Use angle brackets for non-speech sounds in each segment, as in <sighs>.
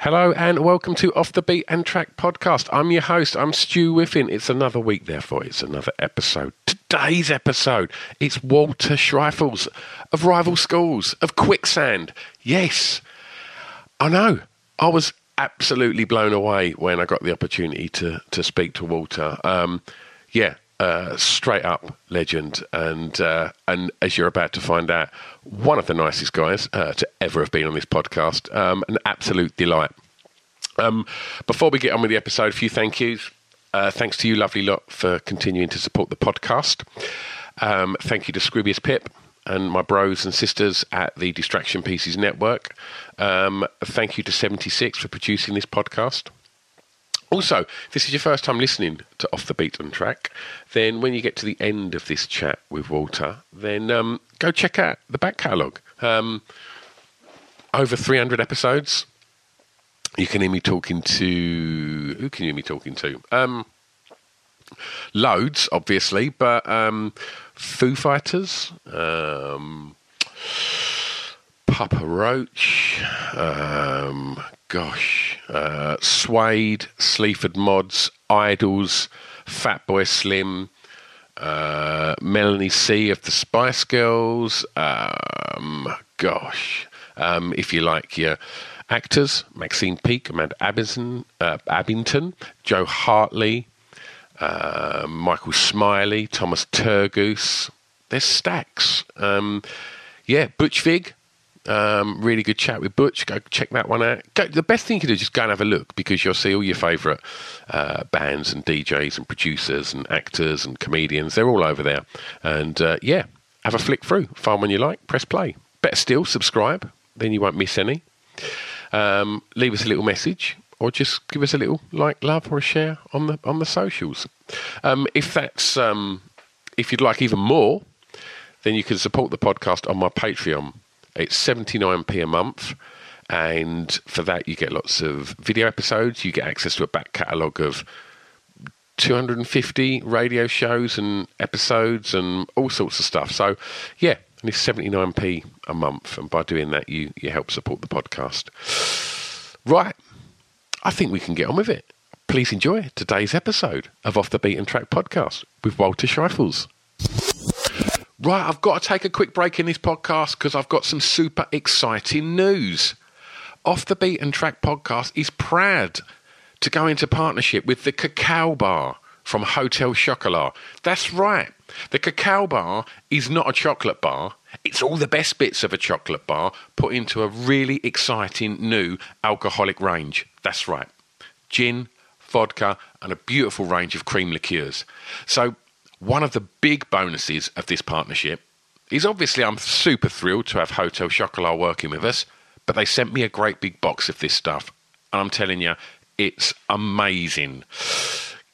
Hello and welcome to Off the Beaten Track podcast. I'm your host. I'm Stu Whiffin. It's another week, therefore it's another episode. Today's episode, it's Walter Schreifels of Rival Schools of Quicksand. Yes, I know. I was absolutely blown away when I got the opportunity to to speak to Walter. Um, yeah, uh, straight up legend, and uh, and as you're about to find out, one of the nicest guys uh, to ever have been on this podcast. Um, an absolute delight. Um, before we get on with the episode, a few thank yous. Uh, thanks to you, lovely lot, for continuing to support the podcast. Um, thank you to Scroobius Pip and my bros and sisters at the Distraction Pieces Network. Um, thank you to 76 for producing this podcast. Also, if this is your first time listening to Off the Beaten Track, then when you get to the end of this chat with Walter, then um, go check out the back catalogue. Um, over 300 episodes. You can hear me talking to. Who can you hear me talking to? Um, loads, obviously, but um, Foo Fighters, um, Papa Roach, um, gosh, uh, Suede, Sleaford Mods, Idles, Fatboy Slim, uh, Melanie C of the Spice Girls. Um, gosh, um, if you like your actors, Maxine Peake, Amanda Abbington, uh, Abbington Jo Hartley, uh, Michael Smiley, Thomas Turgoose. There's stacks. Um, yeah, Butch Vig. Um, really good chat with Butch. Go check that one out. Go, the best thing you can do is just go and have a look because you'll see all your favourite uh, bands and DJs and producers and actors and comedians. They're all over there. And uh, yeah, have a flick through. Find one you like. Press play. Better still, subscribe. Then you won't miss any. Um, leave us a little message or just give us a little like, love, or a share on the on the socials. Um, if that's um, if you'd like even more, then you can support the podcast on my Patreon. It's seventy nine p a month, and for that you get lots of video episodes. You get access to a back catalogue of 250 radio shows and episodes and all sorts of stuff. So, yeah, and it's 79p a month. And by doing that, you, you help support the podcast. Right. I think we can get on with it. Please enjoy today's episode of Off the Beaten Track podcast with Walter Schreifels. Right, I've got to take a quick break in this podcast because I've got some super exciting news. Off the Beaten Track podcast is proud to go into partnership with the Cacao Bar from Hotel Chocolat. That's right. The Cacao Bar is not a chocolate bar. It's all the best bits of a chocolate bar put into a really exciting new alcoholic range. That's right. Gin, vodka, and a beautiful range of cream liqueurs. So, one of the big bonuses of this partnership is obviously I'm super thrilled to have Hotel Chocolat working with us, but they sent me a great big box of this stuff. And I'm telling you, it's amazing.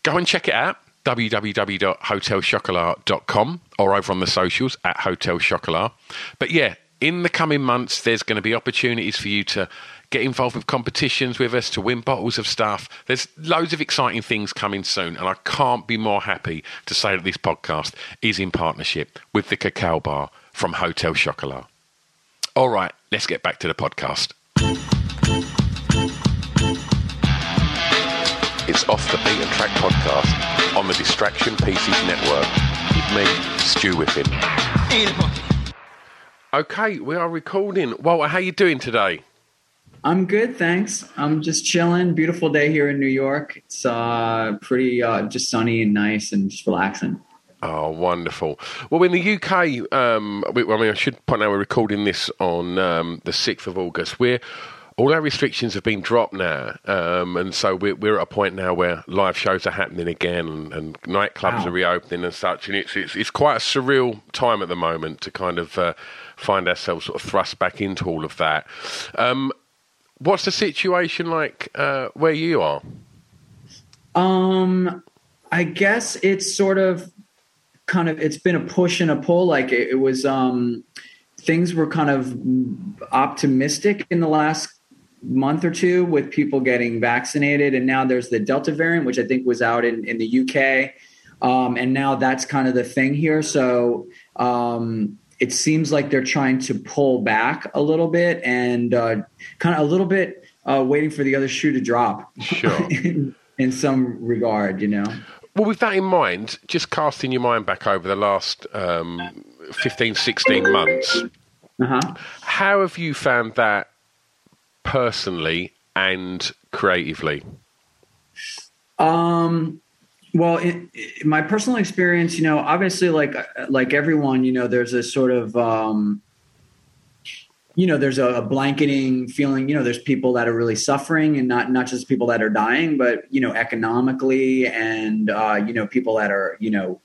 Go and check it out www.hotelchocolat.com or over on the socials at Hotel Chocolat. But yeah, in the coming months, there's going to be opportunities for you to get involved with competitions with us, to win bottles of stuff. There's loads of exciting things coming soon, and I can't be more happy to say that this podcast is in partnership with the Cacao Bar from Hotel Chocolat. All right, let's get back to the podcast. It's Off the Beaten Track podcast on the Distraction Pieces Network with me, Stu Whiffin. Okay, we are recording. Walter, how are you doing today? I'm good, thanks. I'm just chilling. Beautiful day here in New York. It's uh, pretty uh, just sunny and nice and just relaxing. Oh, wonderful. Well, in the UK, um, we, I mean, I should point out we're recording this on um, the 6th of August. We're all our restrictions have been dropped now, um, and so we're, we're, at a point now where live shows are happening again, and, and nightclubs wow. are reopening and such. And it's, it's, it's quite a surreal time at the moment to kind of uh, find ourselves sort of thrust back into all of that. Um, what's the situation like uh, where you are? Um, I guess it's sort of kind of it's been a push and a pull. Like it, it was um, things were kind of optimistic in the last month or two with people getting vaccinated. And now there's the Delta variant, which I think was out in, in the UK. Um, and now that's kind of the thing here. So um, it seems like they're trying to pull back a little bit and uh, kind of a little bit uh, waiting for the other shoe to drop. Sure. <laughs> in, in some regard, you know. Well, with that in mind, just casting your mind back over the last um, 15, 16 months, uh-huh. how have you found that personally and creatively? Um, well, in, my personal experience, you know, obviously, like like everyone, you know, there's a sort of um, you know, there's a, blanketing feeling. You know, there's people that are really suffering, and not not just people that are dying, but you know, economically, and uh, you know, people that are you know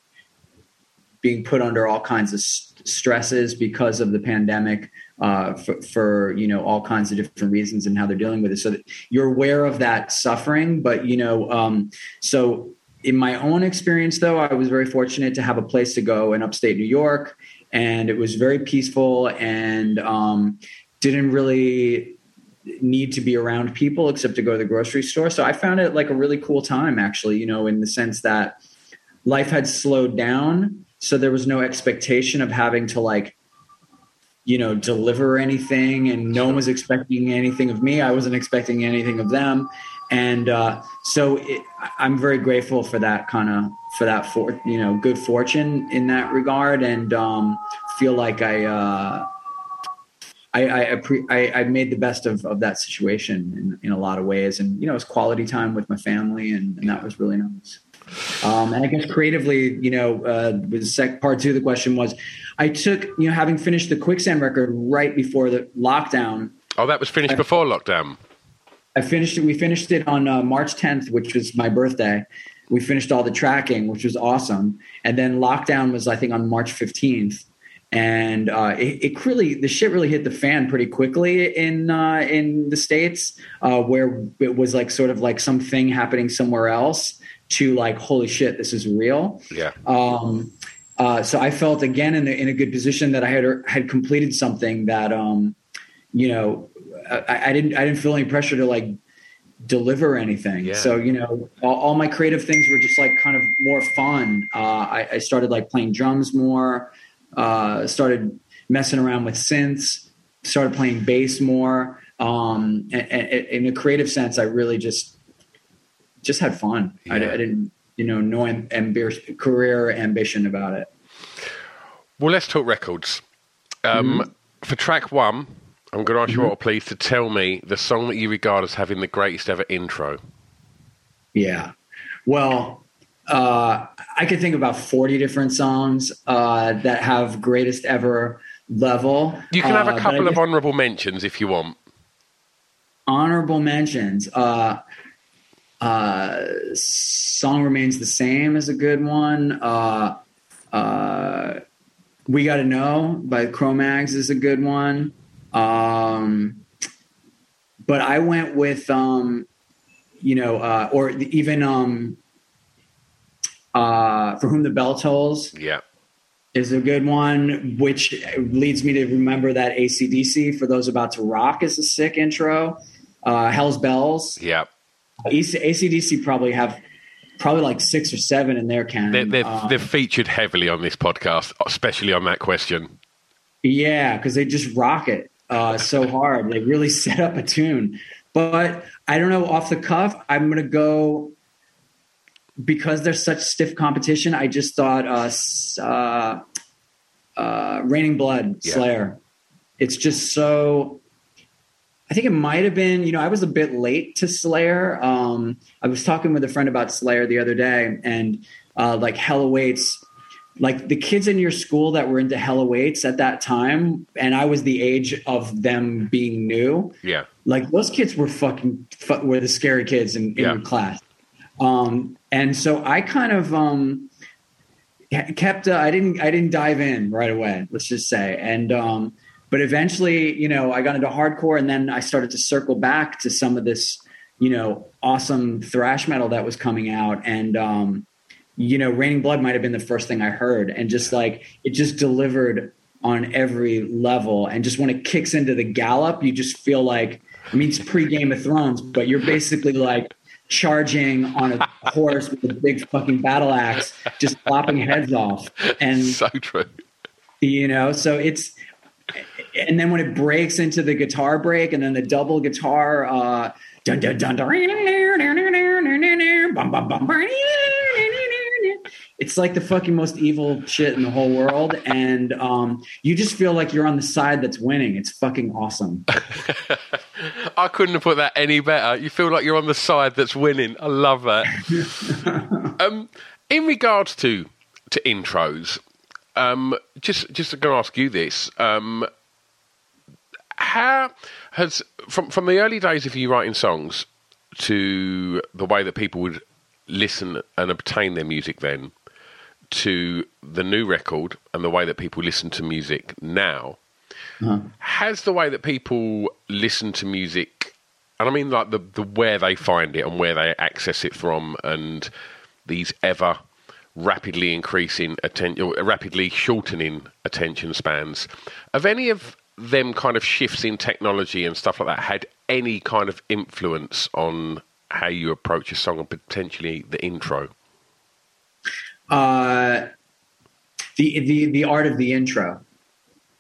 being put under all kinds of stresses because of the pandemic uh, for, for, you know all kinds of different reasons and how they're dealing with it. So that you're aware of that suffering, but you know, um, so in my own experience, though, I was very fortunate to have a place to go in upstate New York, and it was very peaceful and um, didn't really need to be around people except to go to the grocery store. So I found it like a really cool time, actually. You know, in the sense that life had slowed down, so there was no expectation of having to like you know deliver anything and no one was expecting anything of me i wasn't expecting anything of them and uh, so it, i'm very grateful for that kind of for that for you know good fortune in that regard and um, feel like i uh, I, I, I, I, made the best of, of that situation in, in a lot of ways. And, you know, it was quality time with my family and, and that was really nice. Um, and I guess creatively, you know, uh, the sec- part two of the question was, I took, you know, having finished the Quicksand record right before the lockdown. Oh, that was finished I, before lockdown. I finished it. We finished it on uh, March 10th, which was my birthday. We finished all the tracking, which was awesome. And then lockdown was, I think, on March 15th. And uh, it, it, really, the shit really hit the fan pretty quickly in uh, in the states, uh, where it was like sort of like something happening somewhere else to like, holy shit, this is real. Yeah. Um, uh, so I felt again in, the, in a good position that I had had completed something that, um, you know, I, I, didn't I didn't feel any pressure to like deliver anything. Yeah. So you know, all, all, my creative things were just like kind of more fun. Uh, I, I, started like playing drums more. Uh, started messing around with synths. Started playing bass more. Um, and, and, in a creative sense, I really just just had fun. Yeah. I, I, didn't, you know, no amb- career ambition about it. Well, let's talk records. Um, mm-hmm. For track one, I'm going to ask you mm-hmm. all, please, to tell me the song that you regard as having the greatest ever intro. Yeah. Well, uh, I could think about 40 different songs uh, that have greatest ever level. You can have a uh, couple of honorable mentions if you want. Honorable mentions. Uh, uh, song remains the same is a good one. Uh, uh, we got to know by Cro-Mags is a good one. Um, but I went with, um, you know, uh, or even um, uh, for whom the bell tolls. Yeah. Is a good one, which leads me to remember that ACDC for those about to rock is a sick intro. Uh, Hell's Bells. Yeah. ACDC probably have probably like six or seven in their canon. They're, they're, um, they're featured heavily on this podcast, especially on that question. Yeah, because they just rock it uh, so hard. They really <laughs> set up a tune. But I don't know, off the cuff, I'm going to go because there's such stiff competition. I just thought uh, uh, uh, Raining Blood, yeah. Slayer. it's just so I think it might have been, you know, I was a bit late to Slayer. Um, I was talking with a friend about Slayer the other day, and uh, like Hell Awaits, like the kids in your school that were into Hell Awaits at that time, and I was the age of them being new. Yeah, like those kids were fucking were the scary kids in, in Yeah. class. Um, and so I kind of um, kept uh, I didn't I didn't dive in right away. Let's just say, and um, but eventually, you know, I got into hardcore, and then I started to circle back to some of this, you know, awesome thrash metal that was coming out, and um, you know, Raining Blood might have been the first thing I heard, and just like it just delivered on every level, and just when it kicks into the gallop, you just feel like I mean, it's pre Game of Thrones, but you're basically like charging on a horse with a big fucking battle axe, just lopping heads off, and so true. you know so it's and then when it breaks into the guitar break and then the double guitar uh dun, dun, dun, dun, bum, bum, bum, it's like the fucking most evil shit in the whole world and um you just feel like you're on the side that's winning it's fucking awesome <laughs> I couldn't have put that any better. You feel like you're on the side that's winning. I love that. <laughs> um, in regards to to intros, um, just just going to ask you this: um, How has from from the early days of you writing songs to the way that people would listen and obtain their music then to the new record and the way that people listen to music now. Uh-huh. Has the way that people listen to music and i mean like the, the where they find it and where they access it from and these ever rapidly increasing attention or rapidly shortening attention spans have any of them kind of shifts in technology and stuff like that had any kind of influence on how you approach a song and potentially the intro uh the the the art of the intro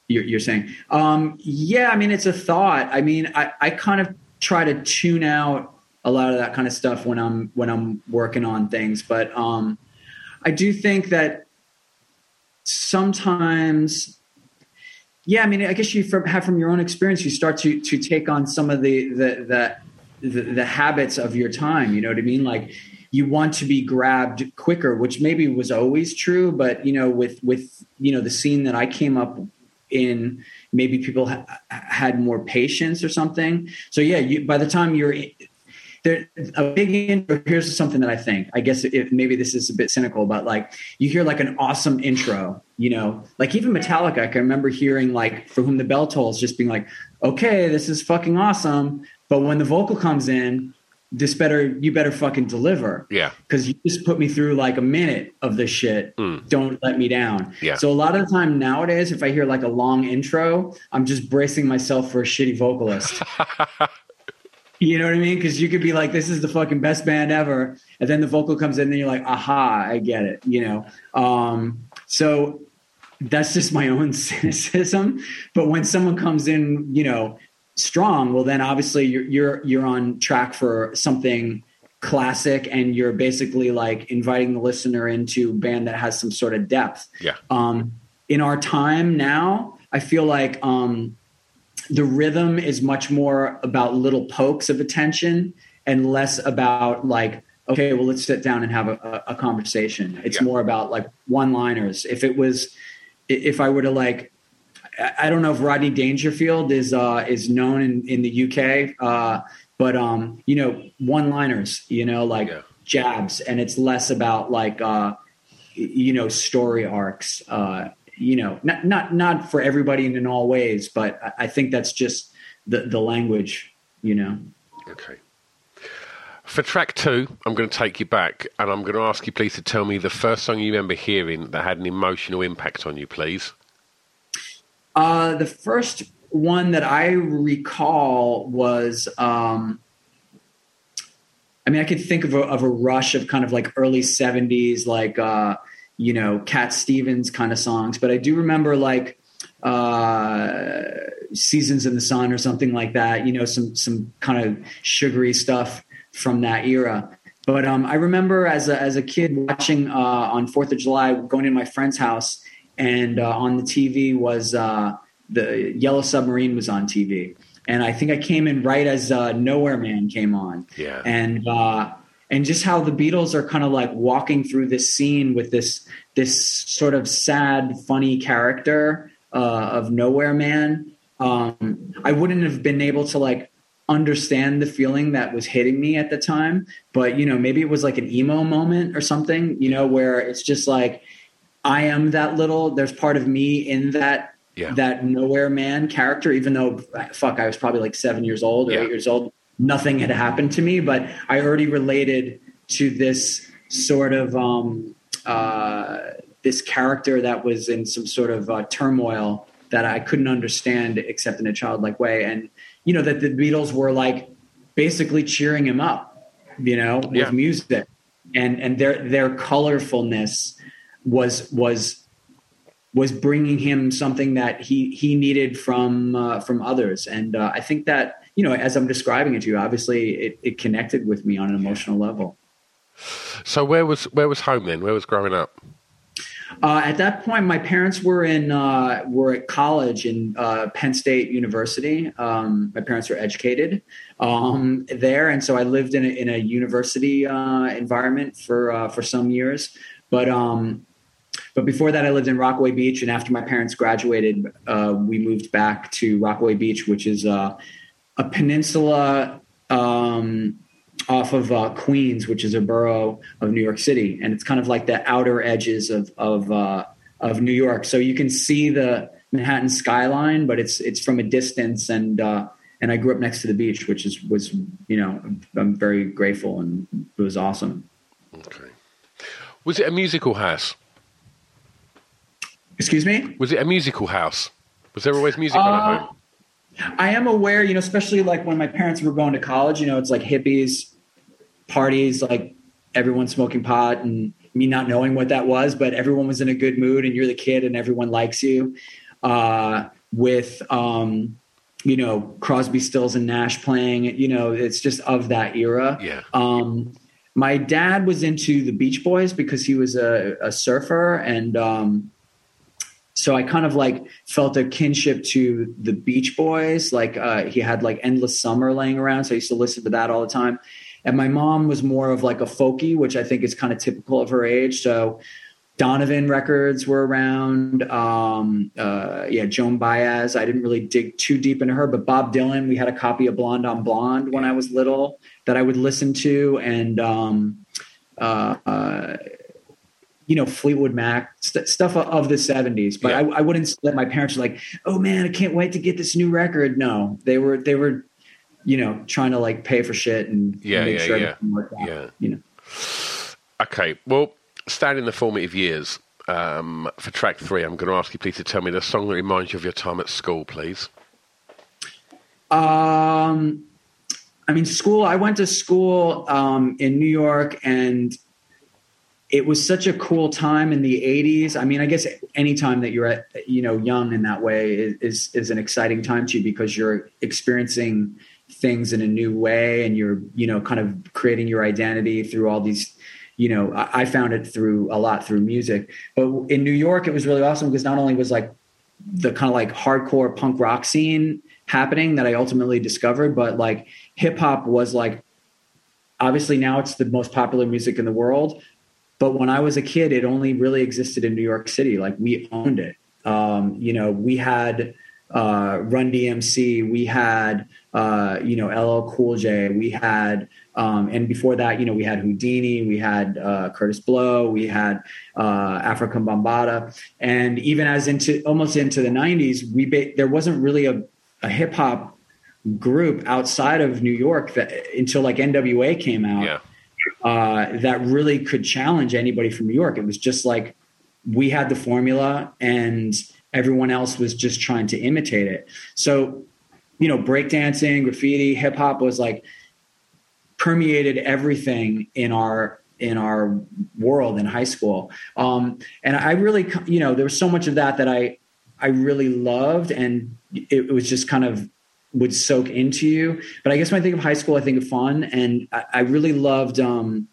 you're, you're saying. Um yeah i mean it's a thought. I mean i i kind of try to tune out a lot of that kind of stuff when i'm when i'm working on things. But um i do think that sometimes yeah i mean i guess you from, have from your own experience you start to to take on some of the the the the, the habits of your time you know what i mean? Like you want to be grabbed quicker which maybe was always true but you know with with you know the scene that i came up in maybe people ha- had more patience or something. So yeah you, by the time you're there a big intro here's something that i think. I guess if maybe this is a bit cynical but like you hear like an awesome intro you know? Like even metallica i can remember hearing like for whom the bell tolls just being like okay this is fucking awesome. But when the vocal comes in this better you better fucking deliver yeah because you just put me through like a minute of this shit. Don't let me down. Yeah. So a lot of the time nowadays, if I hear like a long intro, I'm just bracing myself for a shitty vocalist. <laughs> you know what I mean? Because you could be like, "This is the fucking best band ever," and then the vocal comes in, and you're like, "Aha, I get it." You know. Um, so that's just my own <laughs> cynicism. But when someone comes in, you know, strong, well, then obviously you're you're you're on track for something classic, and you're basically like inviting the listener into a band that has some sort of depth. yeah Um, in our time now, I feel like um, the rhythm is much more about little pokes of attention and less about like, okay, well, let's sit down and have a, a conversation. It's Yeah. more about like one liners. If it was, if I were to like, I don't know if Rodney Dangerfield is uh, is known in, in the UK, uh, but um, you know, one liners, you know, like Yeah. jabs, and it's less about like uh, you know story arcs. Uh, you know, not not not for everybody and in all ways, but I, I think that's just the the language. You know. Okay. For track two, I'm going to take you back and I'm going to ask you, please, to tell me the first song you remember hearing that had an emotional impact on you, please. Uh, the first one that I recall was, um, I mean, I could think of a, of a rush of kind of like early '70s, like uh, you know, Cat Stevens kind of songs. But I do remember like uh, "Seasons in the Sun" or something like that. You know, some some kind of sugary stuff from that era. But um, I remember as a, as a kid watching uh, on Fourth of July, going to my friend's house, and uh, on the TV was uh, the Yellow Submarine was on TV, and I think I came in right as uh, Nowhere Man came on. Yeah. and uh, and just how the Beatles are kind of like walking through this scene with this this sort of sad, funny character uh, of Nowhere Man. Um, I wouldn't have been able to like understand the feeling that was hitting me at the time, but you know, maybe it was like an emo moment or something, you know, where it's just like I am that little. There's part of me in that Yeah. that Nowhere Man character, even though fuck, I was probably like seven years old or Yeah. eight years old. Nothing had happened to me, but I already related to this sort of um, uh, this character that was in some sort of uh, turmoil that I couldn't understand except in a childlike way, and you know that the Beatles were like basically cheering him up, you know, with Yeah. music, and and their their colorfulness was was was bringing him something that he he needed from uh, from others, and uh, I think that you know as I'm describing it to you, obviously it, it connected with me on an emotional level. So where was where was home then? Where was growing up? Uh, at that point, my parents were in uh, were at college in uh, Penn State University. Um, my parents were educated um, there, and so I lived in a, in a university uh, environment for uh, for some years. But um, but before that, I lived in Rockaway Beach, and after my parents graduated, uh, we moved back to Rockaway Beach, which is uh, a peninsula um, off of uh, Queens, which is a borough of New York City, and it's kind of like the outer edges of of uh, of New York. So you can see the Manhattan skyline, but it's it's from a distance. And uh, and I grew up next to the beach, which is was you know I'm very grateful and it was awesome. Okay. Was it a musical house? Excuse me. Was it a musical house? Was there always music on Uh, at home? I am aware, you know, especially like when my parents were going to college, you know, it's like hippies, parties, like everyone smoking pot and me not knowing what that was, but everyone was in a good mood and you're the kid and everyone likes you. Uh, with, um, you know, Crosby, Stills, and Nash playing, you know, it's just of that era. Yeah. Um, my dad was into the Beach Boys because he was a, a surfer and, um, so I kind of like felt a kinship to the Beach Boys. Like uh, he had like Endless Summer laying around, so I used to listen to that all the time. And my mom was more of like a folky, which I think is kind of typical of her age. So Donovan records were around. Um, uh, yeah, Joan Baez. I didn't really dig too deep into her, but Bob Dylan. We had a copy of Blonde on Blonde when I was little that I would listen to, and um, uh, uh, you know Fleetwood Mac st- stuff of the '70s. But Yeah. I, I wouldn't let my parents were like, "Oh man, I can't wait to get this new record." No, they were they were, you know, trying to like pay for shit and Yeah, make yeah, sure yeah. out. Yeah. You know. Okay. Well, staying in the formative years, um, for track three, I'm going to ask you please to tell me the song that reminds you of your time at school, please. Um, I mean, school. I went to school um, in New York, and it was such a cool time in the '80s. I mean, I guess any time that you're at, you know, young in that way is is, an exciting time to you because you're experiencing things in a new way, and you're, you know, kind of creating your identity through all these. You know, I, I found it through a lot through music, but in New York, it was really awesome because not only was like the kind of like hardcore punk rock scene happening that I ultimately discovered, but like hip hop was like obviously now it's the most popular music in the world. But when I was a kid, it only really existed in New York City. Like we owned it. Um, you know, we had uh, Run DMC, we had uh, you know LL Cool J, we had um, and before that, you know, we had Whodini, we had uh, Kurtis Blow, we had uh, Afrika Bambaataa, and even as into almost into the '90s, we ba- there wasn't really a, a hip hop group outside of New York that until like NWA came out Yeah. Uh, that really could challenge anybody from New York. It was just like we had the formula and everyone else was just trying to imitate it. So, you know, breakdancing, graffiti, hip hop was like permeated everything in our in our world in high school. Um, and I really, you know, there was so much of that that I I really loved, and it, it was just kind of would soak into you. But I guess when I think of high school, I think of fun, and I, I really loved um,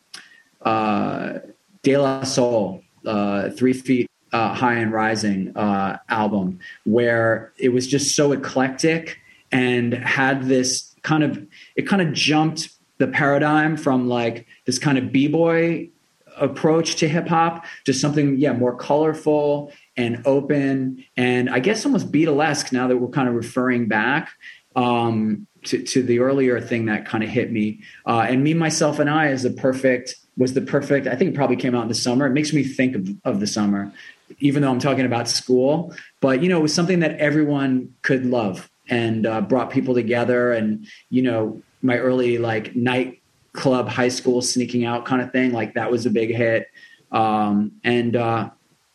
uh, De La Soul, uh, Three Feet uh, High and Rising uh, album, where it was just so eclectic and had this kind of it kind of jumped the paradigm from like this kind of b-boy approach to hip hop to something yeah more colorful and open and I guess almost Beatlesque now that we're kind of referring back um, to, to the earlier thing that kind of hit me. Uh, and me, myself, and I is the perfect was the perfect. I think it probably came out in the summer. It makes me think of, of the summer, even though I'm talking about school. But you know, it was something that everyone could love and uh, brought people together. And you know, my early like night club, high school sneaking out kind of thing, like that was a big hit. Um, and uh,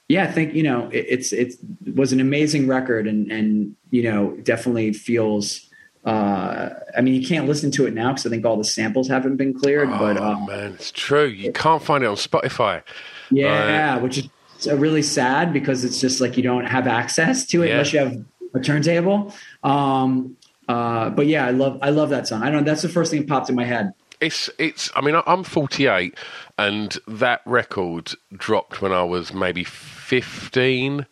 yeah, I think you know it, it's it was an amazing record, and and you know definitely feels uh, I mean, you can't listen to it now because I think all the samples haven't been cleared. Oh, but uh, man, it's true. You can't find it on Spotify. Yeah, uh, which is really sad because it's just like you don't have access to it yeah. unless you have a turntable. Um, uh, but yeah, I love I love that song. I don't know. That's the first thing that popped in my head. It's it's. I mean, I'm 48, and that record dropped when I was maybe 15,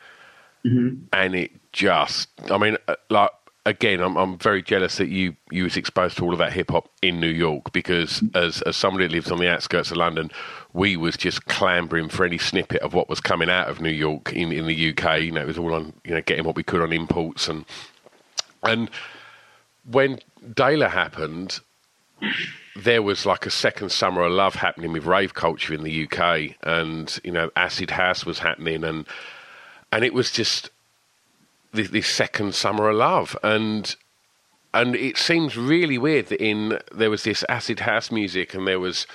mm-hmm. and it just. I mean, uh, like again, I'm, I'm very jealous that you, you was exposed to all of that hip hop in New York because mm. as, as somebody that lives on the outskirts of London, we was just clambering for any snippet of what was coming out of New York in, in the UK. You know, it was all on, you know, getting what we could on imports and, and when De La happened, there was like a second summer of love happening with rave culture in the UK and, you know, acid house was happening and, and it was just, this, this second summer of love, and and it seems really weird that in there was this acid house music and there was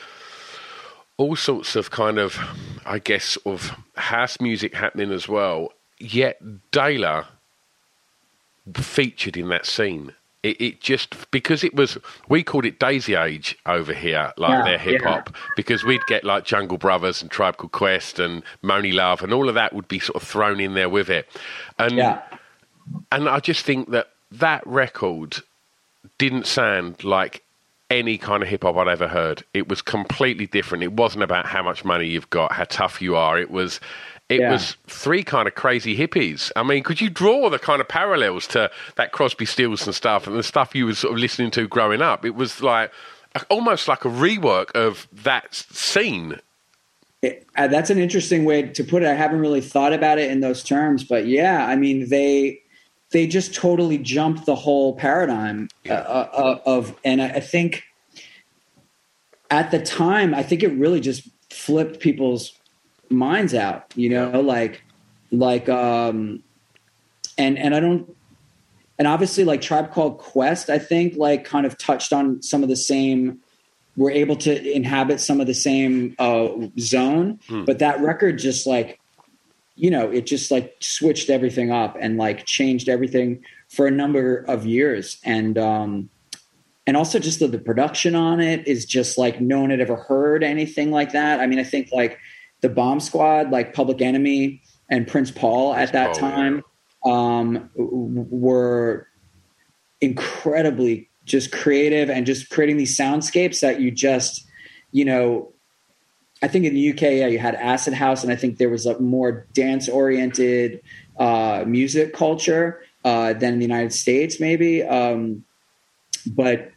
all sorts of kind of I guess of house music happening as well. Yet De La featured in that scene. It, it, just because it was we called it Daisy Age over here, like yeah, their hip hop, yeah. because we'd get like Jungle Brothers and Tribe Called Quest and Monie Love and all of that would be sort of thrown in there with it, and. Yeah and I just think that that record didn't sound like any kind of hip hop I'd ever heard. It was completely different. It wasn't about how much money you've got, how tough you are. It was it yeah. was three kind of crazy hippies. I mean, could you draw the kind of parallels to that Crosby, Stills and stuff and the stuff you were sort of listening to growing up? It was like almost like a rework of that scene. It, uh, that's an interesting way to put it. I haven't really thought about it in those terms, but yeah, I mean, they they just totally jumped the whole paradigm uh, uh, uh, of, and I think at the time, I think it really just flipped people's minds out, you know, like, like, um, and, and I don't, and obviously like Tribe Called Quest, I think like kind of touched on some of the same, were able to inhabit some of the same uh, zone, hmm. but that record just like you know, it just like switched everything up and like changed everything for a number of years. And, um, and also just the, the production on it is just like no one had ever heard anything like that. I mean, I think like the Bomb Squad, like Public Enemy and Prince Paul at that Paul, time, yeah. um, were incredibly just creative and just creating these soundscapes that you just, you know, I think in the UK, yeah, you had acid house, and I think there was a more dance oriented uh, music culture uh, than in the United States, maybe. Um, but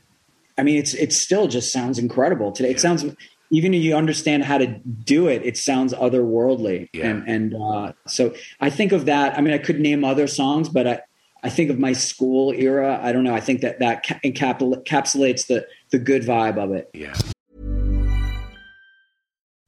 I mean, it's it still just sounds incredible today. It sounds even if you understand how to do it, it sounds otherworldly. Yeah. And and uh, so I think of that. I mean, I could name other songs, but I I think of my school era. I don't know. I think that that encapsulates the the good vibe of it. Yeah.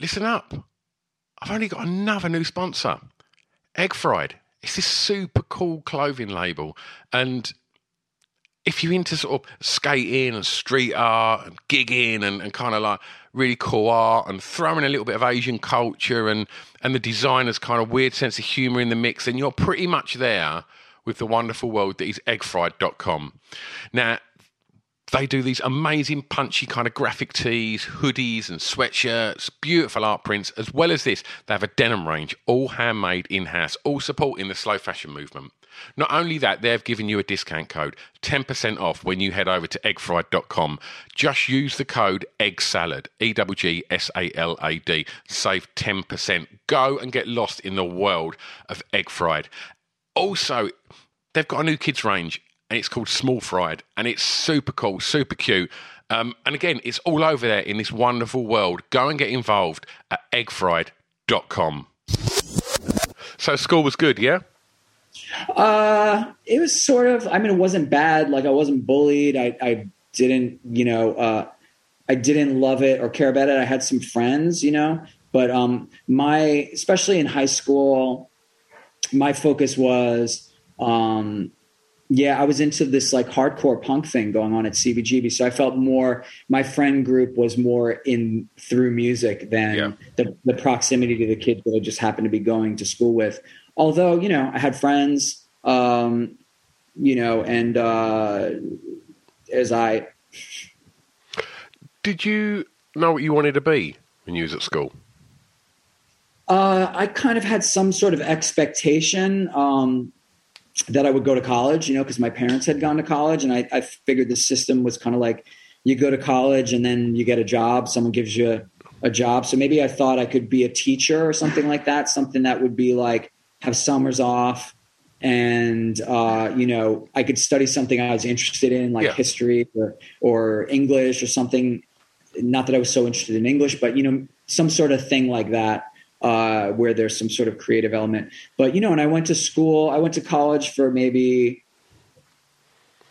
Listen up. I've only got another new sponsor. Egg Fried. It's this super cool clothing label. And if you're into sort of skating and street art and gigging and, and kind of like really cool art and throwing a little bit of Asian culture and, and the designer's kind of weird sense of humor in the mix, then you're pretty much there with the wonderful world that is eggfried.com. Now, they do these amazing punchy kind of graphic tees, hoodies, and sweatshirts, beautiful art prints, as well as this, they have a denim range, all handmade in house, all supporting the slow fashion movement. Not only that, they've given you a discount code, 10% off when you head over to eggfried.com. Just use the code EGGSALAD, E W G S A L A D. Save 10%. Go and get lost in the world of Egg Fried. Also, they've got a new kids range and it's called Small Fried, and it's super cool, super cute. Um, and again, it's all over there in this wonderful world. Go and get involved at eggfried.com. So school was good, yeah? Uh, it was sort of. I mean, it wasn't bad. Like I wasn't bullied. I, I didn't, you know, uh, I didn't love it or care about it. I had some friends, you know, but um, my, especially in high school, my focus was, um, yeah, I was into this like hardcore punk thing going on at CBGB. So I felt more, my friend group was more in through music than Yeah. the, the proximity to the kids that I just happened to be going to school with. Although, you know, I had friends, um, you know, and uh, as I, Did you know what you wanted to be when you was at school? Uh, I kind of had some sort of expectation um, that I would go to college, you know, because my parents had gone to college, and I, I figured the system was kind of like you go to college and then you get a job. Someone gives you a, a job, so maybe I thought I could be a teacher or something like that. Something that would be like have summers off, and uh, you know, I could study something I was interested in, like Yeah. history or or English or something. Not that I was so interested in English, but you know, some sort of thing like that uh, where there's some sort of creative element. But you know, and I went to school, I went to college for maybe,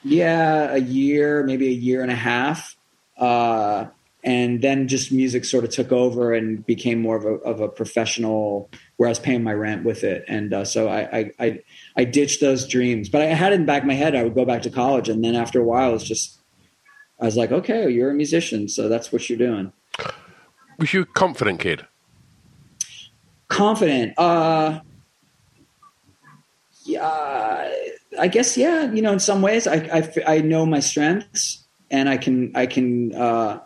yeah, a year, maybe a year and a half, uh, and then just music sort of took over and became more of a, of a professional, where I was paying my rent with it, and uh, so I, I I I ditched those dreams. But I had it in back of my head I would go back to college, and then after a while, it's just I was like, okay, you're a musician, so that's what you're doing. Was you a confident kid? Confident. Uh yeah i guess yeah you know in some ways I, I i know my strengths and i can i can uh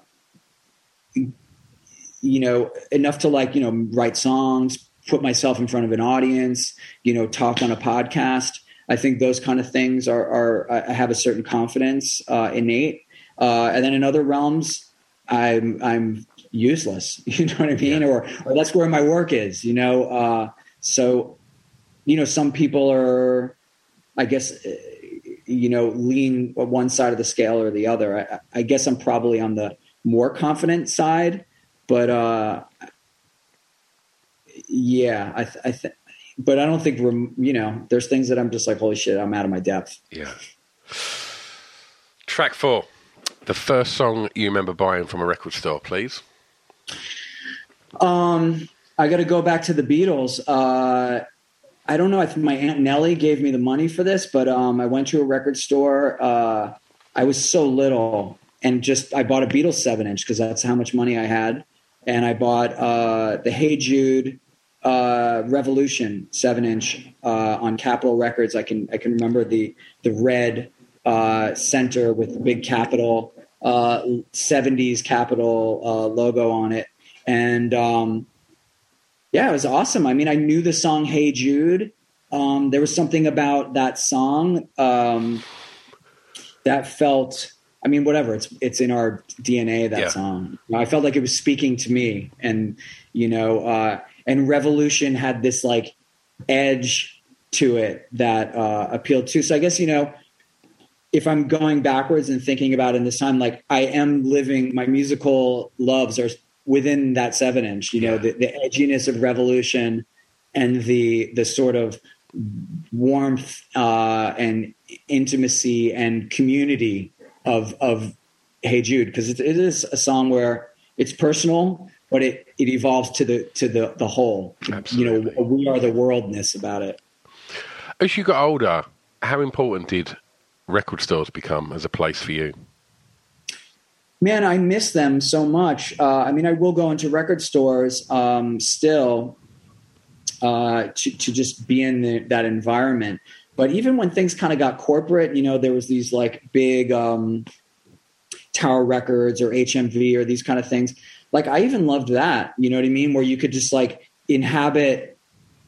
you know enough to like you know write songs put myself in front of an audience you know talk on a podcast. I think those kind of things are are i have a certain confidence uh innate. Uh and then in other realms i'm i'm useless <laughs> you know what i mean or or that's where my work is you know uh so you know some people are i guess uh, you know lean one side of the scale or the other i, I guess i'm probably on the more confident side but uh yeah i, th- I think but i don't think we're you know there's things that i'm just like holy shit i'm out of my depth Yeah. Track four. The first song you remember buying from a record store, please. Um, I got to go back to the Beatles. Uh, I don't know. I think my aunt Nellie gave me the money for this, but um, I went to a record store. Uh, I was so little, and just I bought a Beatles seven inch because that's how much money I had, and I bought uh, the Hey Jude uh, Revolution seven inch uh, on Capitol Records. I can I can remember the the red uh, center with the big Capitol uh, 70s Capitol uh, logo on it, and um, yeah, it was awesome. I mean, I knew the song "Hey Jude." Um, there was something about that song um, that felt. I mean, whatever. It's it's in our DNA. That Yeah. song. I felt like it was speaking to me, and you know, uh, and Revolution had this like edge to it that uh, appealed to. So I guess you know, if I'm going backwards and thinking about in this time, like I am living my musical loves are within that seven inch. You know, the, the edginess of Revolution and the the sort of warmth uh, and intimacy and community of of Hey Jude because it, it is a song where it's personal, but it it evolves to the to the the whole. Absolutely. You know, we are the worldness about it. As you got older, how important did record stores become as a place for you? Man, I miss them so much. Uh, I mean, I will go into record stores um, still uh, to, to just be in the, that environment. But even when things kind of got corporate, you know, there was these like big um, Tower Records or HMV or these kind of things. Like I even loved that. You know what I mean? Where you could just like inhabit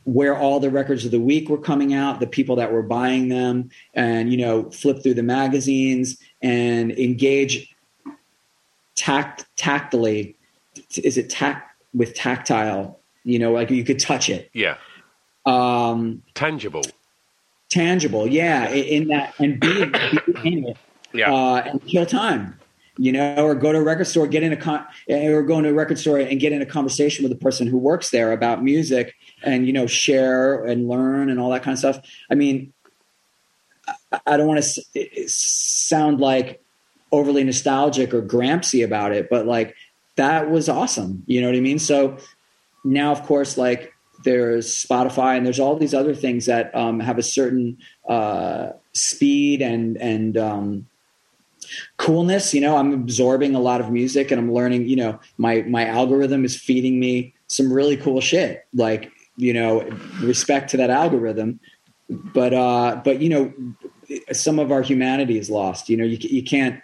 where all the records of the week were coming out, the people that were buying them, and you know, flip through the magazines and engage tact tactily. Is it tact with tactile? You know, like you could touch it. Yeah, Um, tangible. tangible, yeah, in that and be, be in it, Yeah. uh, and kill time, you know, or go to a record store, get in a con, or go into a record store and get in a conversation with the person who works there about music, and you know, share and learn and all that kind of stuff. I mean, I, don't want to sound like overly nostalgic or grampsy about it, but like that was awesome. You know what I mean? So now, of course, like there's Spotify and there's all these other things that um, have a certain uh, speed and and um, coolness. You know, I'm absorbing a lot of music and I'm learning. You know, my my algorithm is feeding me some really cool shit. Like you know, respect to that algorithm. But uh, but you know, some of our humanity is lost. You know, you you can't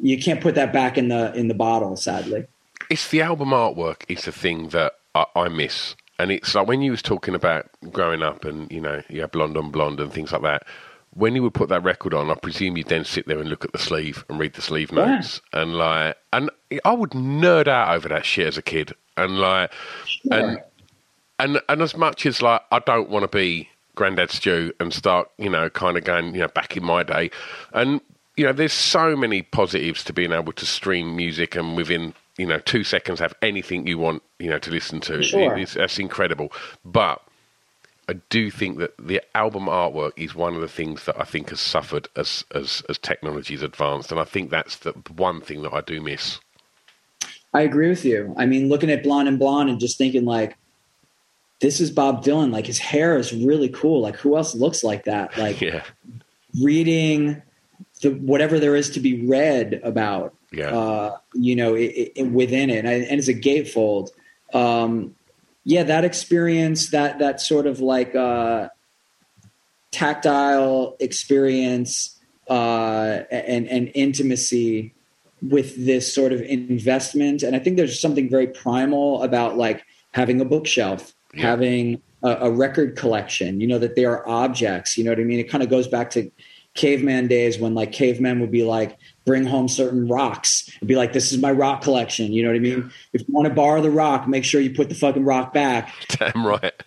you can't put that back in the in the bottle. Sadly. It's the album artwork is the thing that I, I miss, and it's like when you was talking about growing up and you know you had blonde on blonde and things like that. When you would put that record on, I presume you'd then sit there and look at the sleeve and read the sleeve Yeah. notes and like, and I would nerd out over that shit as a kid, and like, and and and as much as like I don't want to be Grandad Stew and start, you know, kind of going, you know, back in my day, and you know, there's so many positives to being able to stream music and within you know two seconds have anything you want, you know, to listen to. Sure. It's, that's incredible, but. I do think that the album artwork is one of the things that I think has suffered as as as technology's advanced, and I think that's the one thing that I do miss. I agree with you. I mean, looking at Blonde on Blonde and just thinking like, this is Bob Dylan. Like his hair is really cool. Like who else looks like that? <laughs> Like Yeah, reading the whatever there is to be read about. Yeah. Uh, you know, it, it, within it, and, and it's a gatefold. Um, yeah, that experience, that that sort of like uh, tactile experience uh, and and intimacy with this sort of investment, and I think there's something very primal about like having a bookshelf, Yeah. having a, a record collection. You know that they are objects. You know what I mean? It kind of goes back to caveman days when like cavemen would be like bring home certain rocks and be like this is my rock collection you know what i mean if you want to borrow the rock make sure you put the fucking rock back <laughs> damn right.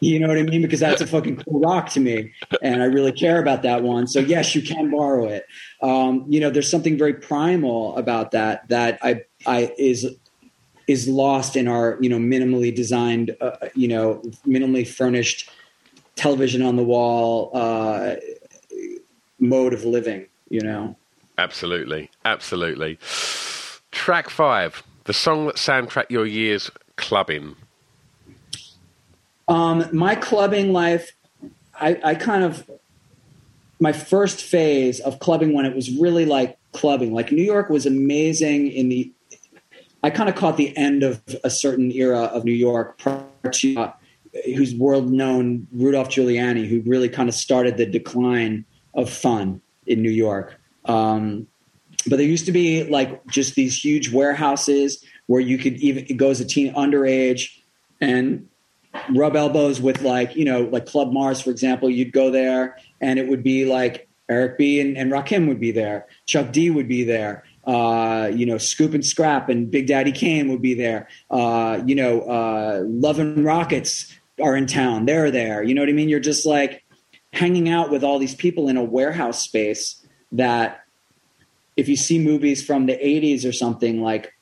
you know what i mean because that's a fucking cool rock to me and i really care about that one so yes you can borrow it um, you know there's something very primal about that that i i is is lost in our you know minimally designed uh, you know minimally furnished television on the wall uh, mode of living you know Absolutely, absolutely. Track five, the song that soundtrack your years clubbing. Um, my clubbing life, I, I kind of my first phase of clubbing when it was really like clubbing. Like New York was amazing in the. I kind of caught the end of a certain era of New York, prior to, uh, who's world known Rudolph Giuliani, who really kind of started the decline of fun in New York. Um, but there used to be like just these huge warehouses where you could even go as a teen underage and rub elbows with like you know like Club Mars for example. You'd go there and it would be like Eric B and, and Rakim would be there, Chuck D would be there. Uh, you know, Scoob and Scrap and Big Daddy Kane would be there. Uh, you know, uh, Love and Rockets are in town. They're there. You know what I mean? You're just like hanging out with all these people in a warehouse space that if you see movies from the 80s or something like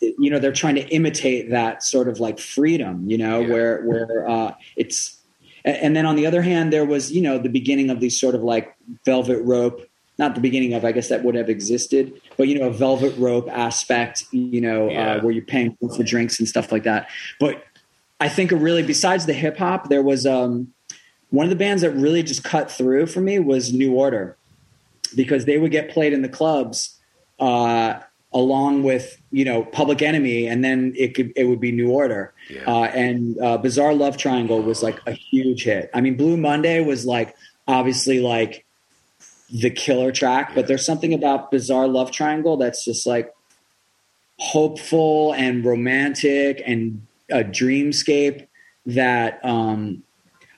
you know they're trying to imitate that sort of like freedom you know yeah. where where uh it's and then on the other hand there was you know the beginning of these sort of like velvet rope not the beginning of i guess that would have existed but you know a velvet rope aspect you know uh, yeah. uh, where you're paying for drinks and stuff like that but i think really besides the hip hop there was um one of the bands that really just cut through for me was new order because they would get played in the clubs uh along with you know Public Enemy, and then it could it would be New Order, yeah. uh, and uh, Bizarre Love Triangle was like a huge hit. I mean, Blue Monday was like obviously like the killer track, but there's something about Bizarre Love Triangle that's just like hopeful and romantic and a dreamscape that um,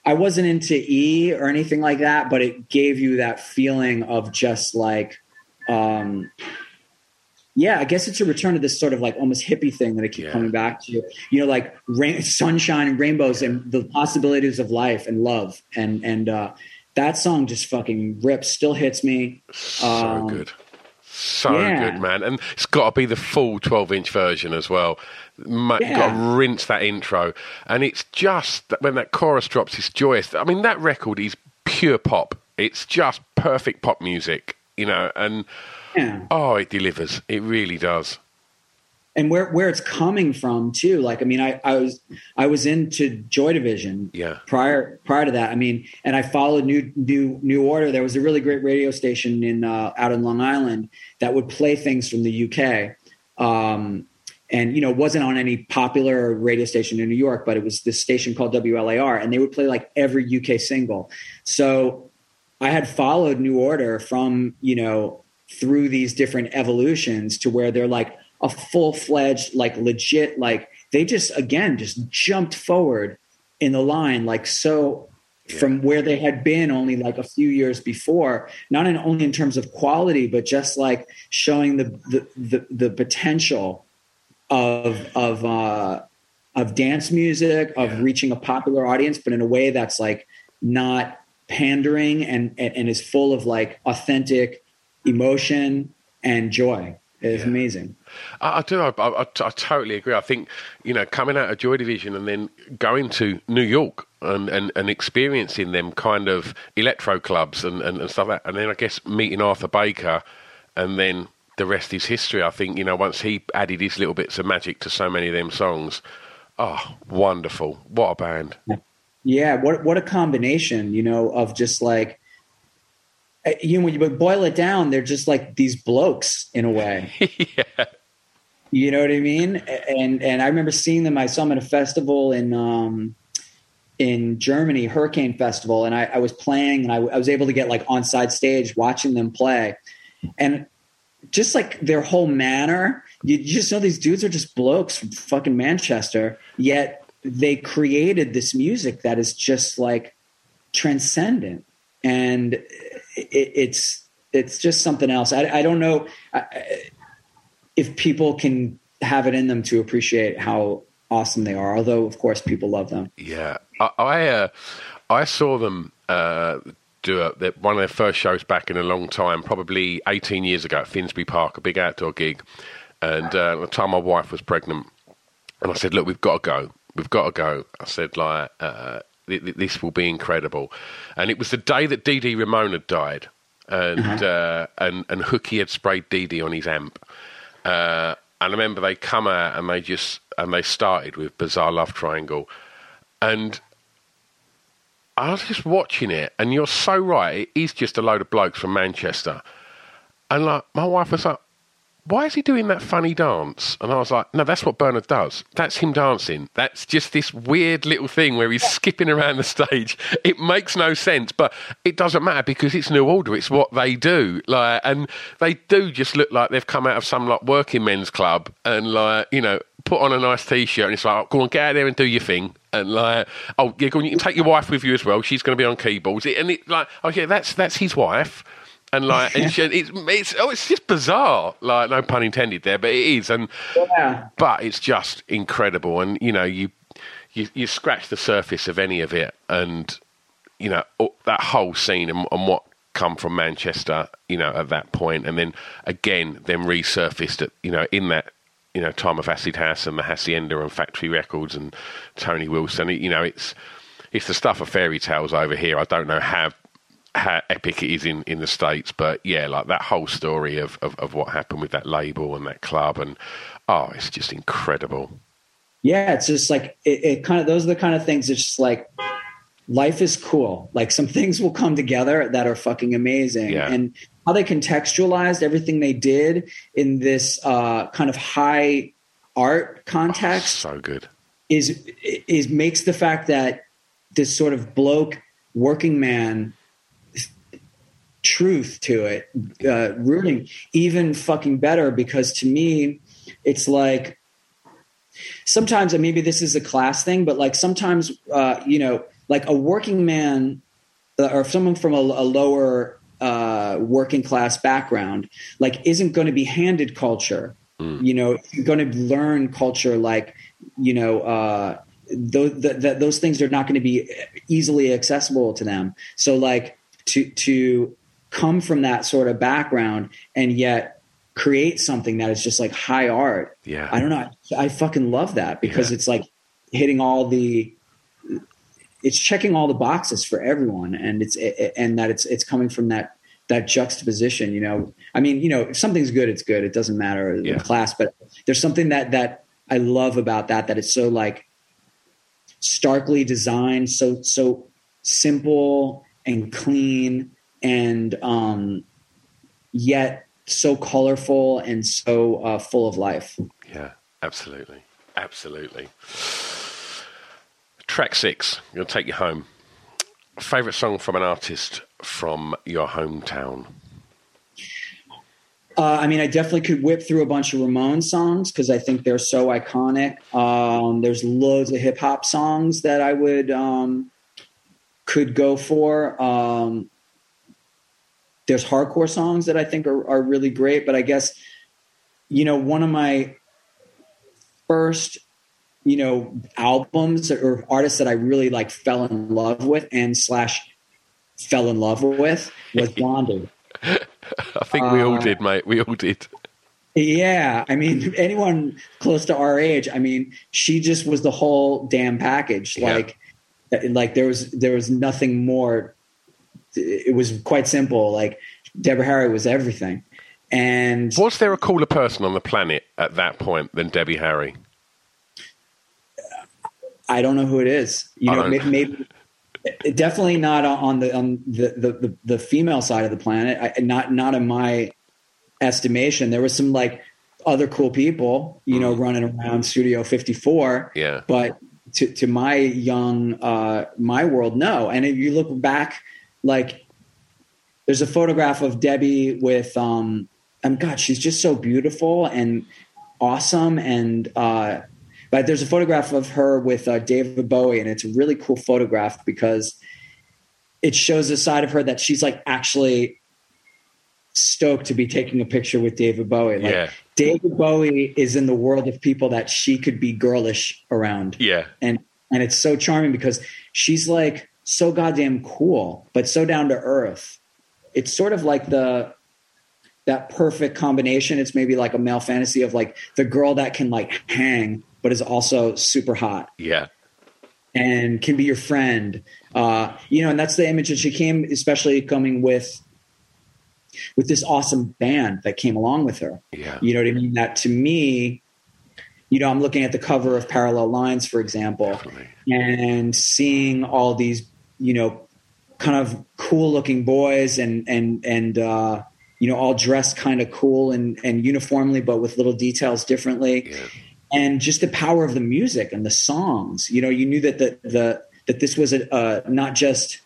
I wasn't into E or anything like that, but it gave you that feeling of just like um, yeah, I guess it's a return to this sort of like almost hippie thing that I keep yeah. coming back to. You know, like rain, sunshine and rainbows and the possibilities of life and love. And and uh, that song just fucking rips. Still hits me. So um, good, so yeah. good, man. And it's got to be the full twelve-inch version as well. Yeah. Got to rinse that intro, and it's just when that chorus drops, it's joyous. I mean, that record is pure pop. It's just perfect pop music, you know, and yeah. Oh, it delivers. It really does. And where where it's coming from too. Like I mean, I, I was I was into Joy Division. Yeah. Prior prior to that, I mean, and I followed New New New Order. There was a really great radio station in uh, out in Long Island that would play things from the UK. Um, and you know wasn't on any popular radio station in New York, but it was this station called WLIR, and they would play like every UK single. So I had followed New Order from you know through these different evolutions to where they're like a full fledged, like legit, like they just again just jumped forward in the line, like so yeah. from where they had been only like a few years before, not in, only in terms of quality, but just like showing the the the, the potential of of uh, of dance music, of yeah. reaching a popular audience, but in a way that's like not pandering and, and, and is full of like authentic emotion and joy. It's yeah. amazing. I, I do. I, I, I, totally agree. I think you know coming out of Joy Division and then going to New York and, and, and experiencing them kind of electro clubs and, and, and stuff like that, and then I guess meeting Arthur Baker, and then the rest is history. I think you know once he added his little bits of magic to so many of them songs. Oh, wonderful! What a band! Yeah, what what a combination, you know, of just like you know, when you boil it down, they're just like these blokes in a way. <laughs> yeah. You know what I mean? And and I remember seeing them. I saw them at a festival in um, in Germany, Hurricane Festival, and I, I was playing, and I, I, was able to get like on side stage watching them play, and just like their whole manner, you, you just know these dudes are just blokes from fucking Manchester, yet they created this music that is just like transcendent and it, it's it's just something else. I, I don't know if people can have it in them to appreciate how awesome they are. Although, of course, people love them. Yeah, I I, uh, I saw them uh, do a, one of their first shows back in a long time, probably 18 years ago at Finsbury Park, a big outdoor gig. And uh, at the time, my wife was pregnant, and I said, "Look, we've got to go. We've got to go." I said, "Like, uh, this will be incredible." And it was the day that Dee Dee Ramone had died and mm-hmm. uh, and and Hooky had sprayed Dee Dee on his amp. Uh, and I remember they come out and they just and they started with Bizarre Love Triangle, and I was just watching it, and you're so right. It is just a load of blokes from Manchester, and like my wife was like, why is he doing that funny dance? And I was like, no, that's what Bernard does. That's him dancing. That's just this weird little thing where he's skipping around the stage. It makes no sense, but it doesn't matter because it's New Order. It's what they do. Like, and they do just look like they've come out of some like working men's club and like, you know, put on a nice t-shirt and it's like, oh, go on, get out there and do your thing. and like, oh yeah, go on, you can take your wife with you as well. She's going to be on keyboards, and it like, oh yeah, that's that's his wife. And like, and she, it's it's oh, it's just bizarre. Like, no pun intended there, but it is. And Yeah. but it's just incredible. And you know, you you you scratch the surface of any of it, and you know that whole scene and, and what come from Manchester, you know, at that point, and then again, then resurfaced at you know in that you know time of Acid House and the Hacienda and Factory Records and Tony Wilson. You know, it's it's the stuff of fairy tales over here. I don't know how how epic it is in, in the states, but yeah, like that whole story of, of, of what happened with that label and that club, and oh, it's just incredible. yeah it's just like it, it kind of those are the kind of things it's just like life is cool like some <laughs> things will come together that are fucking amazing Yeah. and how they contextualized everything they did in this uh, kind of high art context So good. is is makes the fact that this sort of bloke working man truth to it uh, rooting even fucking better because to me it's like sometimes and maybe this is a class thing but like sometimes uh, you know like a working man uh, or someone from a, a lower uh, working class background like isn't going to be handed culture. You know you're going to learn culture like you know uh, those th- th- those things are not going to be easily accessible to them. So like to to come from that sort of background and yet create something that is just like high art Yeah. i don't know i, I fucking love that because Yeah. it's like hitting all the it's checking all the boxes for everyone and it's and that it's it's coming from that that juxtaposition you know i mean you know if something's good it's good it doesn't matter Yeah. the class but there's something that that i love about that that it's so like starkly designed so so simple and clean and um yet so colorful and so uh, full of life Yeah, absolutely. Absolutely. Track six, you'll take you home. Favorite song from an artist from your hometown? Uh, I mean, I definitely could whip through a bunch of Ramones songs because I think they're so iconic. Um, there's loads of hip hop songs that I would um, could go for. Um, there's hardcore songs that I think are, are really great, but I guess you know one of my first you know albums or artists that I really like fell in love with and slash fell in love with was <laughs> Blondie. I think we all Uh, did, mate. We all did. Yeah, I mean, <laughs> anyone close to our age, I mean, she just was the whole damn package. Yeah. Like, like there was there was nothing more. It was quite simple. Like Deborah Harry was everything, and Was there a cooler person on the planet at that point than Debbie Harry? I don't know who it is. You know, maybe, maybe definitely not on the on the, the the the female side of the planet. I, not not in my estimation. There was some like other cool people, you know, running around Studio 54. Mm. Yeah. But to to my young uh, my world, no. And if you look back, like there's a photograph of Debbie with um, and God, she's just so beautiful and awesome and. uh but there's a photograph of her with uh, David Bowie, and it's a really cool photograph because it shows a side of her that she's like actually stoked to be taking a picture with David Bowie. Like Yeah. David Bowie is in the world of people that she could be girlish around. Yeah. And and it's so charming because she's like so goddamn cool, but so down to earth. It's sort of like the that perfect combination. It's maybe like a male fantasy of like the girl that can like hang, but is also super hot Yeah. and can be your friend. Uh, you know, and that's the image that she came, especially coming with with this awesome band that came along with her. Yeah. You know what I mean? That to me, you know, I'm looking at the cover of Parallel Lines, for example, Definitely. and seeing all these, you know, kind of cool looking boys and and and uh, you know, all dressed kind of cool and and uniformly, but with little details differently Yeah. and just the power of the music and the songs. You know, you knew that the the that this was a uh, not just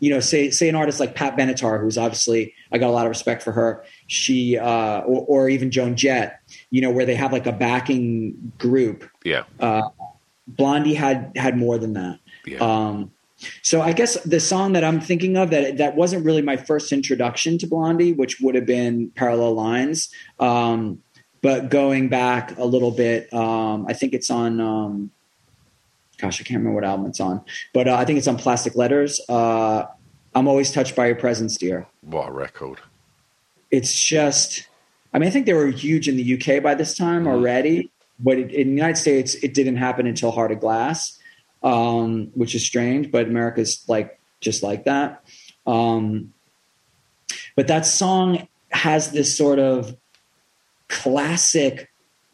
you know say say an artist like Pat Benatar, who's obviously I got a lot of respect for her. She uh, or, or even Joan Jett, you know, where they have like a backing group Yeah. uh, Blondie had had more than that. Yeah. Um, so I guess the song that I'm thinking of that that wasn't really my first introduction to Blondie, which would have been Parallel Lines. Um, but going back a little bit, um, I think it's on. Um, gosh, I can't remember what album it's on, but uh, I think it's on Plastic Letters. Uh, I'm always touched by your presence, dear. What a record! It's just, I mean, I think they were huge in the UK by this time Mm-hmm. already, but it, in the United States, it didn't happen until Heart of Glass, um, which is strange. But America's like just like that. Um, but that song has this sort of classic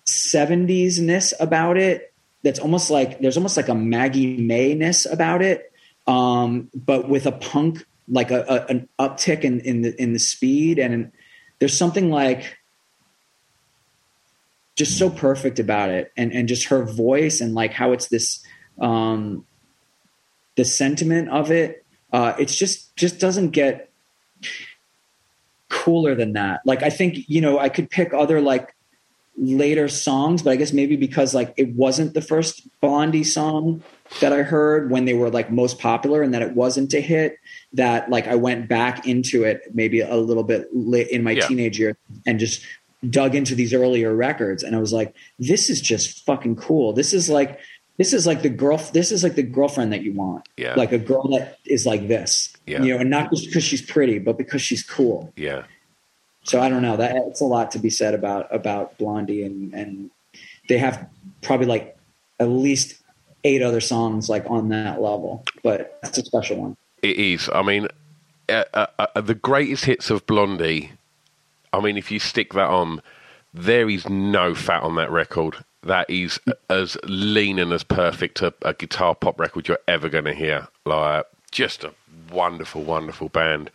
70s ness about it that's almost like there's almost like a Maggie May ness about it, um, but with a punk like a, a an uptick in in the in the speed and there's something like just so perfect about it and and just her voice and like how it's this um the sentiment of it uh it's just just doesn't get cooler than that. Like i think you know i could pick other like later songs but i guess maybe because like it wasn't the first blondie song that i heard when they were like most popular and that it wasn't a hit that like i went back into it maybe a little bit late in my Yeah. teenage year and just dug into these earlier records. And i was like this is just fucking cool. This is like this is like the girl this is like the girlfriend that you want Yeah. like a girl that is like this Yeah. you know and not just because she's pretty but because she's cool Yeah. so I don't know. That it's a lot to be said about about Blondie, and and they have probably like at least eight other songs like on that level. But that's a special one. It is. I mean, uh, uh, uh, the greatest hits of Blondie. I mean, if you stick that on, there is no fat on that record. That is as lean and as perfect a, a guitar pop record you're ever going to hear. Like, just a wonderful, wonderful band.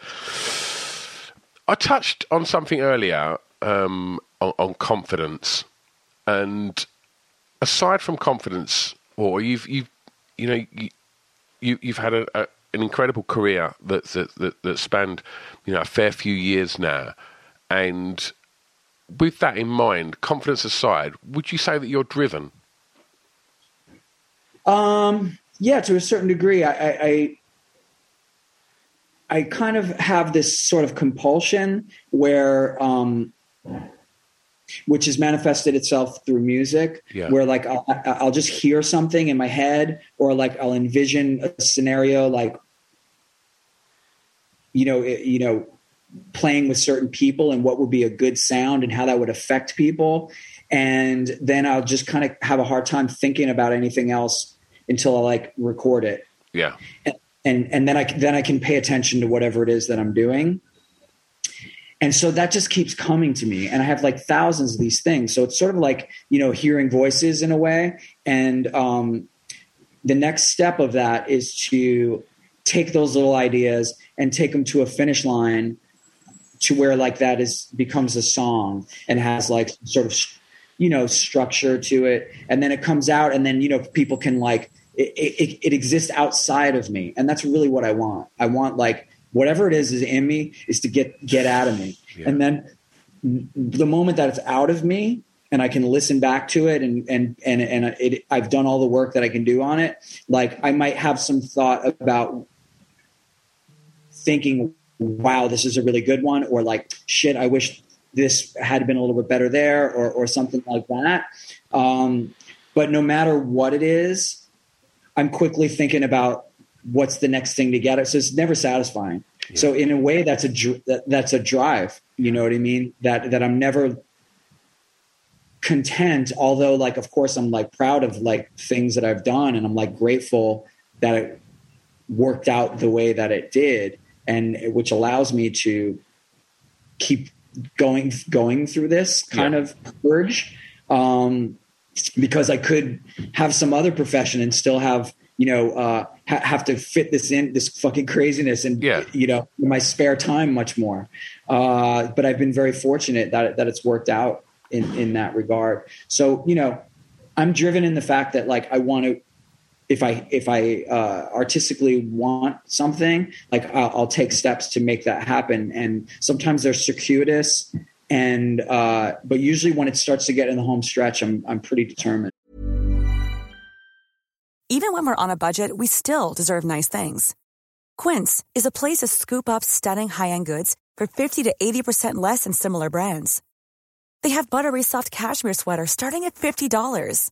I touched on something earlier um, on, on confidence, and aside from confidence, or you've you've you know you, you you've had a, a, an incredible career that that, that that spanned you know a fair few years now, and with that in mind, confidence aside, would you say that you're driven? Um, yeah, to a certain degree, I, I, I kind of have this sort of compulsion where, um, which has manifested itself through music, Yeah. where like I'll, I'll just hear something in my head, or like I'll envision a scenario, like you know, it- you know, playing with certain people and what would be a good sound and how that would affect people, and then I'll just kind of have a hard time thinking about anything else until I like record it Yeah, and and then I then I can pay attention to whatever it is that I'm doing. And so that just keeps coming to me, and I have like thousands of these things. So it's sort of like you know hearing voices in a way. And um, the next step of that is to take those little ideas and take them to a finish line, to where like that is becomes a song and has like sort of you know structure to it, and then it comes out, and then you know people can like it, it, it exists outside of me. And that's really what i want. I want like whatever it is is in me is to get get out of me. And then the moment that it's out of me and i can listen back to it and and and and it, i've done all the work that i can do on it like i might have some thought about thinking wow this is a really good one or like shit i wish this had been a little bit better there or or something like that um but no matter what it is I'm quickly thinking about what's the next thing to get it. So it's never satisfying. So in a way, that's a dr- that, that's a drive. You know what I mean? That that I'm never content. Although, like, of course, I'm like proud of like things that I've done, and I'm like grateful that it worked out the way that it did, and which allows me to keep going going through this kind Yeah. of purge. Um, because I could have some other profession and still have you know uh, ha- have to fit this in this fucking craziness and Yeah. you know in my spare time much more. Uh, but I've been very fortunate that that it's worked out in in that regard. So you know, I'm driven in the fact that like I want to. If I if I uh, artistically want something, like I'll, I'll take steps to make that happen, and sometimes they're circuitous, and uh, but usually when it starts to get in the home stretch, I'm I'm pretty determined. Even when we're on a budget, we still deserve nice things. Quince is a place to scoop up stunning high-end goods for 50 to 80% less than similar brands. They have buttery soft cashmere sweaters starting at $50,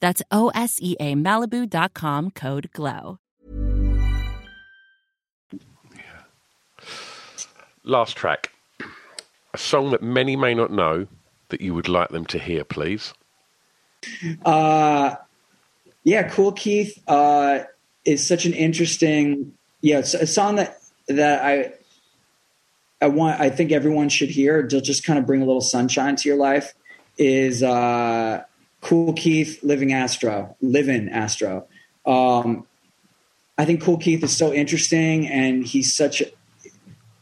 That's O S E A Malibu.com code GLOW. Last track. A song that many may not know that you would like them to hear, please. Uh, yeah, Kool Keith uh, is such an interesting, yeah, it's a song that that I I want I think everyone should hear to just kind of bring a little sunshine to your life is uh, Kool Keith Living Astro, Living Astro. Um, I think Kool Keith is so interesting, and he's such a,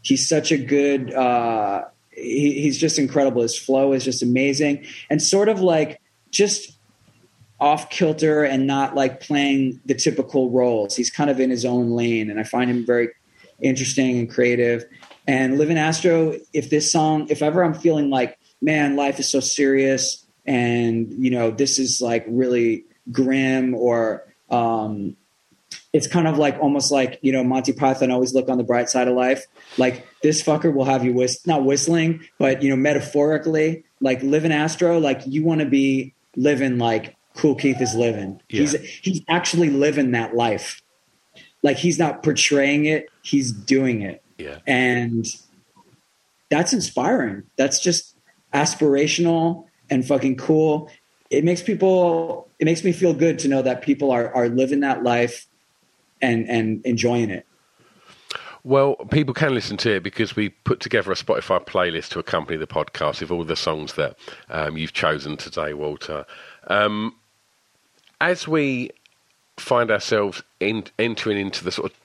he's such a good. Uh, he, he's just incredible. His flow is just amazing, and sort of like just off kilter and not like playing the typical roles. He's kind of in his own lane, and I find him very interesting and creative. And Living Astro, if this song, if ever I'm feeling like, man, life is so serious, and you know, this is like really grim, or um, it's kind of like almost like you know Monty Python always look on the bright side of life. Like this fucker will have you whist- not whistling, but you know metaphorically, like living Astro. Like you want to be living like Kool Keith is living. Yeah. He's he's actually living that life. Like he's not portraying it; he's doing it, Yeah. and that's inspiring. That's just aspirational and fucking cool. It makes people. It makes me feel good to know that people are are living that life and and enjoying it. Well, people can listen to it because we put together a Spotify playlist to accompany the podcast with all the songs that um, you've chosen today, Walter. Um, as we find ourselves in, entering into the sort of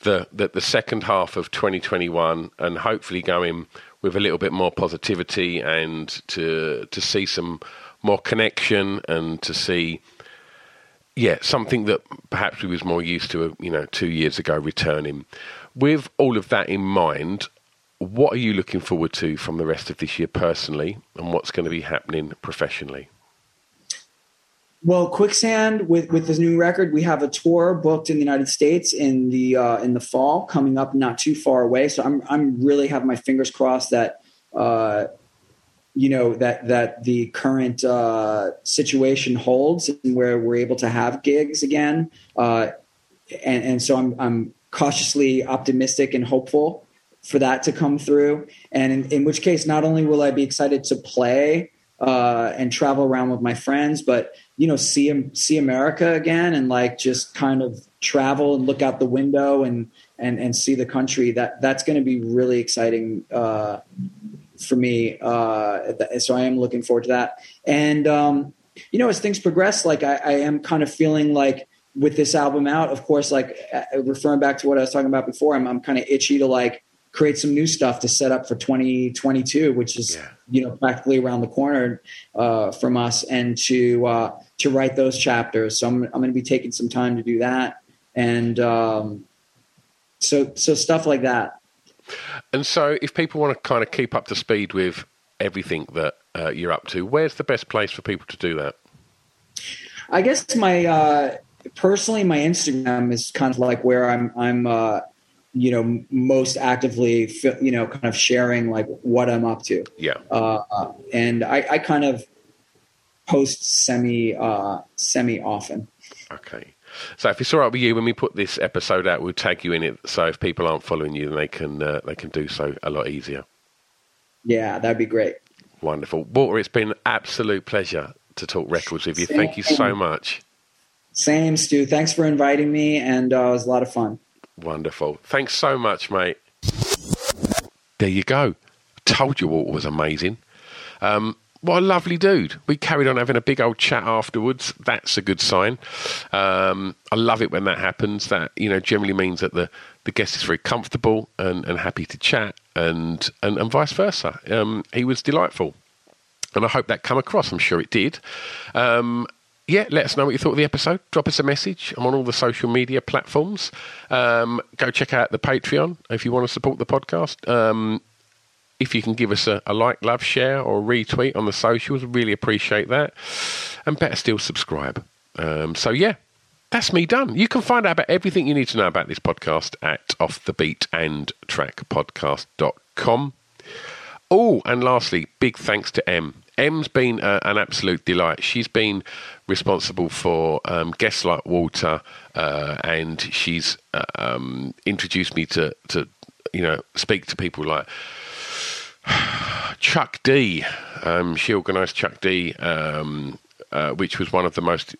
the, the the second half of 2021, and hopefully going with a little bit more positivity and to to see some more connection and to see yeah, something that perhaps we was more used to, you know, two years ago returning. With all of that in mind, what are you looking forward to from the rest of this year personally, and what's going to be happening professionally? Well, Quicksand with with this new record, we have a tour booked in the United States in the uh, in the fall, coming up not too far away. So I'm I'm really have my fingers crossed that uh, you know that that the current uh, situation holds and where we're able to have gigs again. Uh, and, and so I'm I'm cautiously optimistic and hopeful for that to come through. And in, in which case, not only will I be excited to play uh, and travel around with my friends, but you know, see see America again and like just kind of travel and look out the window and and and see the country. That that's going to be really exciting uh, for me. Uh, so I am looking forward to that. And um, you know, as things progress, like I, I am kind of feeling like with this album out, of course, like uh, referring back to what I was talking about before, I'm, I'm kind of itchy to like create some new stuff to set up for 2022, which is Yeah. you know practically around the corner uh, from us, and to uh, to write those chapters. So I'm I'm going to be taking some time to do that, and um, so so stuff like that. And so, if people want to kind of keep up to speed with everything that uh, you're up to, where's the best place for people to do that? I guess my uh, personally my Instagram is kind of like where I'm I'm uh, you know most actively you know kind of sharing like what I'm up to. Yeah. uh, and I, I kind of post semi uh, semi often. Okay. So if it's all right with you, when we put this episode out, we'll tag you in it. So if people aren't following you, then they can uh, they can do so a lot easier. Yeah, that'd be great. Wonderful, Walter. It's been an absolute pleasure to talk records with you. Same. Thank you so much. Same, Stu. Thanks for inviting me, and uh, it was a lot of fun. Wonderful. Thanks so much, mate. There you go. Told you Walter was amazing. Um, what a lovely dude. We carried on having a big old chat afterwards. That's a good sign. Um, I love it when that happens. That you know generally means that the, the guest is very comfortable and, and happy to chat, and and, and vice versa. Um, he was delightful, and I hope that come across. I'm sure it did. Um, yeah, let us know what you thought of the episode. Drop us a message. I'm on all the social media platforms. Um, go check out the Patreon if you want to support the podcast. Um, if you can give us a, a like, love, share, or retweet on the socials, really appreciate that. And better still, subscribe. Um, so, yeah, that's me done. You can find out about everything you need to know about this podcast at offthebeatentrackpodcast.com. Oh, and lastly, big thanks to Em. Em's been uh, an absolute delight. She's been responsible for um, guests like Walter, uh, and she's uh, um, introduced me to, to, you know, speak to people like <sighs> Chuck D. Um, she organised Chuck D, um, uh, which was one of the most.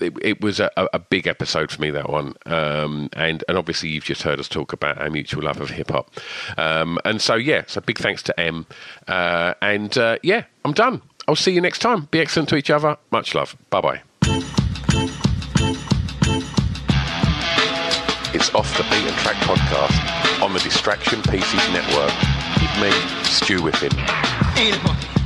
It, it was a, a big episode for me that one, um, and and obviously you've just heard us talk about our mutual love of hip hop, um, and so yeah, so big thanks to M, uh, and uh, yeah, I'm done. I'll see you next time. Be excellent to each other. Much love. Bye bye. It's Off the Beaten Track podcast on the Distraction Pieces Network with me, it funny?